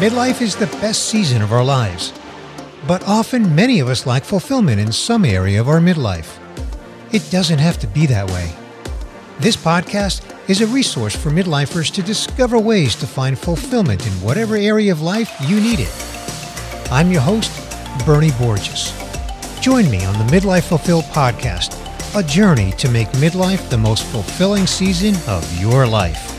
Midlife is the best season of our lives, but often many of us lack fulfillment in some area of our midlife. It doesn't have to be that way. This podcast is a resource for midlifers to discover ways to find fulfillment in whatever area of life you need it. I'm your host, Bernie Borges. Join me on the Midlife Fulfilled podcast, a journey to make midlife the most fulfilling season of your life.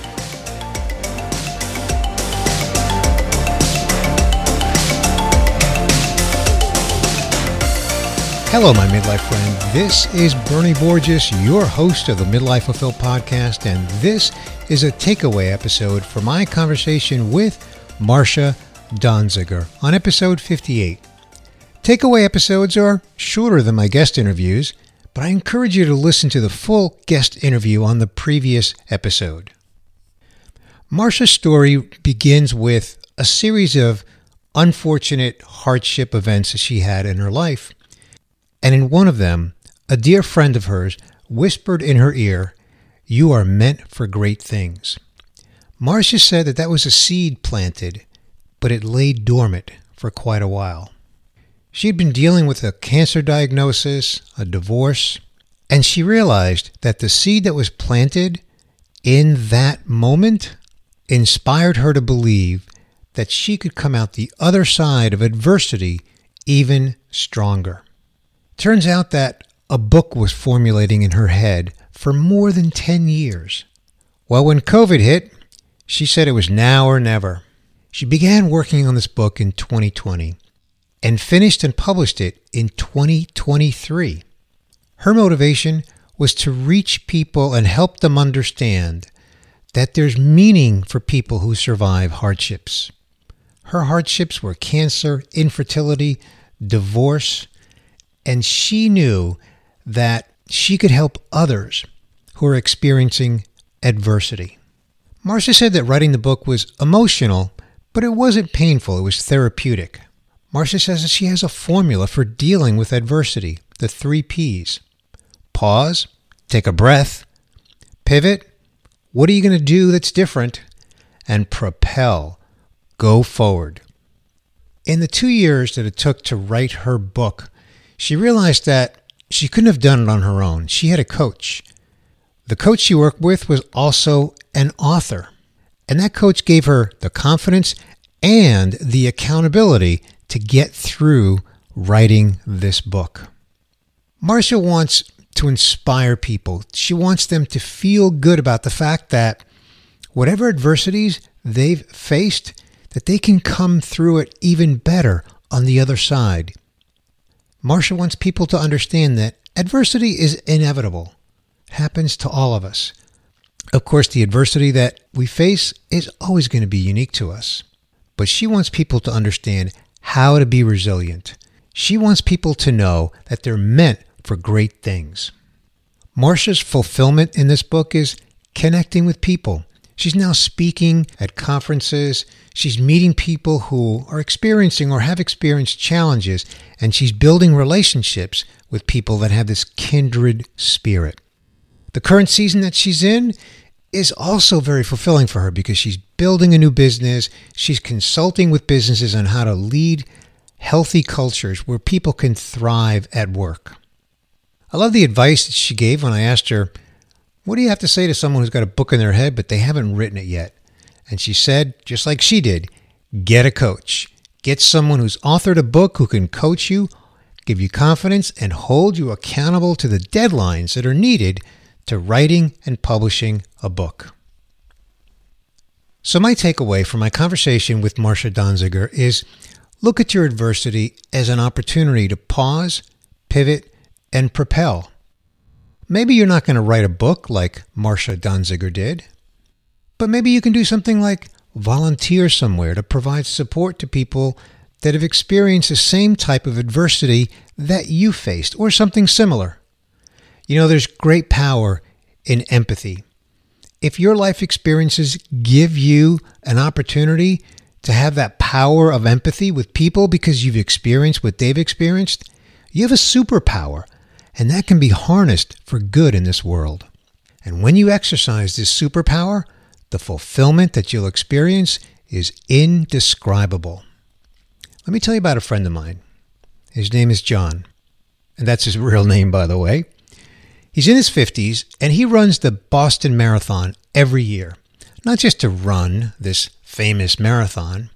Hello, my midlife friend. This is Bernie Borges, your host of the Midlife Fulfilled podcast, and this is a takeaway episode for my conversation with Marcia Donziger on episode 58. Takeaway episodes are shorter than my guest interviews, but I encourage you to listen to the full guest interview on the previous episode. Marcia's story begins with a series of unfortunate hardship events that she had in her life and in one of them, a dear friend of hers whispered in her ear, You are meant for great things. Marcia said that that was a seed planted, but it lay dormant for quite a while. She had been dealing with a cancer diagnosis, a divorce, and she realized that the seed that was planted in that moment inspired her to believe that she could come out the other side of adversity even stronger. Turns out that a book was formulating in her head for more than 10 years. Well, when COVID hit, she said it was now or never. She began working on this book in 2020 and finished and published it in 2023. Her motivation was to reach people and help them understand that there's meaning for people who survive hardships. Her hardships were cancer, infertility, divorce, and she knew that she could help others who are experiencing adversity. Marcia said that writing the book was emotional, but it wasn't painful, it was therapeutic. Marcia says that she has a formula for dealing with adversity the three P's pause, take a breath, pivot, what are you going to do that's different, and propel, go forward. In the two years that it took to write her book, she realized that she couldn't have done it on her own. She had a coach. The coach she worked with was also an author. And that coach gave her the confidence and the accountability to get through writing this book. Marcia wants to inspire people. She wants them to feel good about the fact that whatever adversities they've faced, that they can come through it even better on the other side. Marcia wants people to understand that adversity is inevitable, happens to all of us. Of course, the adversity that we face is always going to be unique to us. But she wants people to understand how to be resilient. She wants people to know that they're meant for great things. Marcia's fulfillment in this book is connecting with people. She's now speaking at conferences. She's meeting people who are experiencing or have experienced challenges, and she's building relationships with people that have this kindred spirit. The current season that she's in is also very fulfilling for her because she's building a new business. She's consulting with businesses on how to lead healthy cultures where people can thrive at work. I love the advice that she gave when I asked her, What do you have to say to someone who's got a book in their head but they haven't written it yet? And she said, just like she did, get a coach. Get someone who's authored a book who can coach you, give you confidence, and hold you accountable to the deadlines that are needed to writing and publishing a book. So, my takeaway from my conversation with Marcia Donziger is look at your adversity as an opportunity to pause, pivot, and propel. Maybe you're not going to write a book like Marcia Donziger did, but maybe you can do something like volunteer somewhere to provide support to people that have experienced the same type of adversity that you faced or something similar. You know, there's great power in empathy. If your life experiences give you an opportunity to have that power of empathy with people because you've experienced what they've experienced, you have a superpower, and that can be harnessed for good in this world. And when you exercise this superpower, the fulfillment that you'll experience is indescribable. Let me tell you about a friend of mine. His name is John, and that's his real name, by the way. He's in his 50s, and he runs the Boston Marathon every year. Not just to run this famous marathon,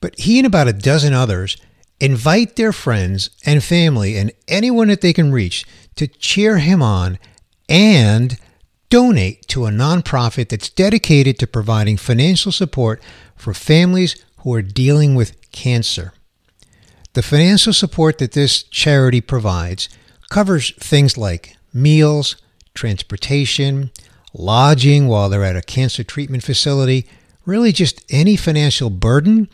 but he and about a dozen others invite their friends and family and anyone that they can reach to cheer him on and donate to a nonprofit that's dedicated to providing financial support for families who are dealing with cancer. The financial support that this charity provides covers things like meals, transportation, lodging while they're at a cancer treatment facility, really just any financial burden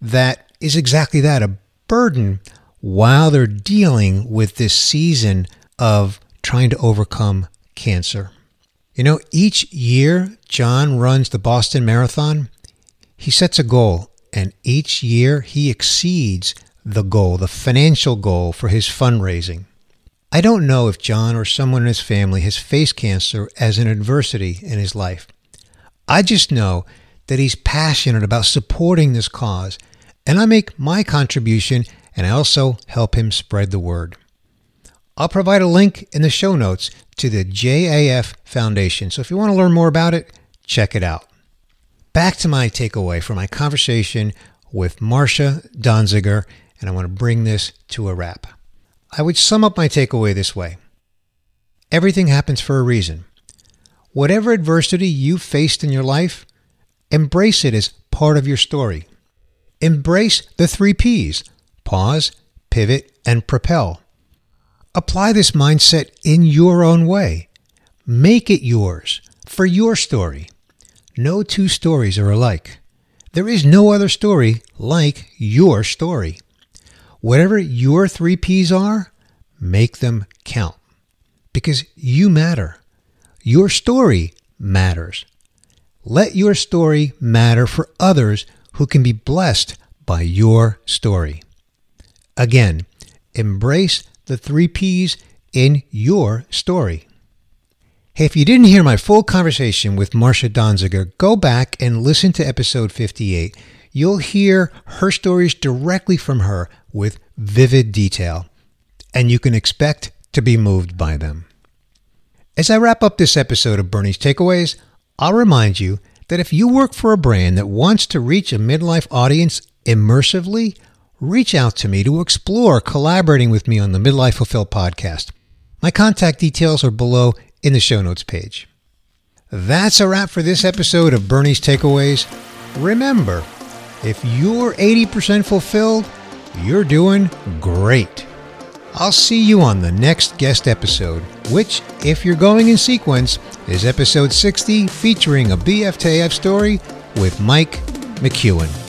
that is exactly that a burden while they're dealing with this season of trying to overcome cancer. You know, each year John runs the Boston Marathon, he sets a goal, and each year he exceeds the goal, the financial goal for his fundraising. I don't know if John or someone in his family has faced cancer as an adversity in his life. I just know that he's passionate about supporting this cause, and I make my contribution and I also help him spread the word. I'll provide a link in the show notes to the JAF Foundation. So if you want to learn more about it, check it out. Back to my takeaway from my conversation with Marcia Donziger, and I want to bring this to a wrap. I would sum up my takeaway this way Everything happens for a reason. Whatever adversity you faced in your life, embrace it as part of your story. Embrace the three P's pause, pivot, and propel. Apply this mindset in your own way. Make it yours for your story. No two stories are alike. There is no other story like your story. Whatever your three P's are, make them count because you matter. Your story matters. Let your story matter for others who can be blessed by your story. Again, embrace the three P's in your story. Hey, if you didn't hear my full conversation with Marcia Donziger, go back and listen to episode 58. You'll hear her stories directly from her with vivid detail, and you can expect to be moved by them. As I wrap up this episode of Bernie's Takeaways, I'll remind you that if you work for a brand that wants to reach a midlife audience immersively, reach out to me to explore collaborating with me on the Midlife Fulfilled podcast. My contact details are below in the show notes page. That's a wrap for this episode of Bernie's Takeaways. Remember, if you're 80% fulfilled, you're doing great. I'll see you on the next guest episode, which, if you're going in sequence, is episode 60 featuring a BFTAF story with Mike McEwen.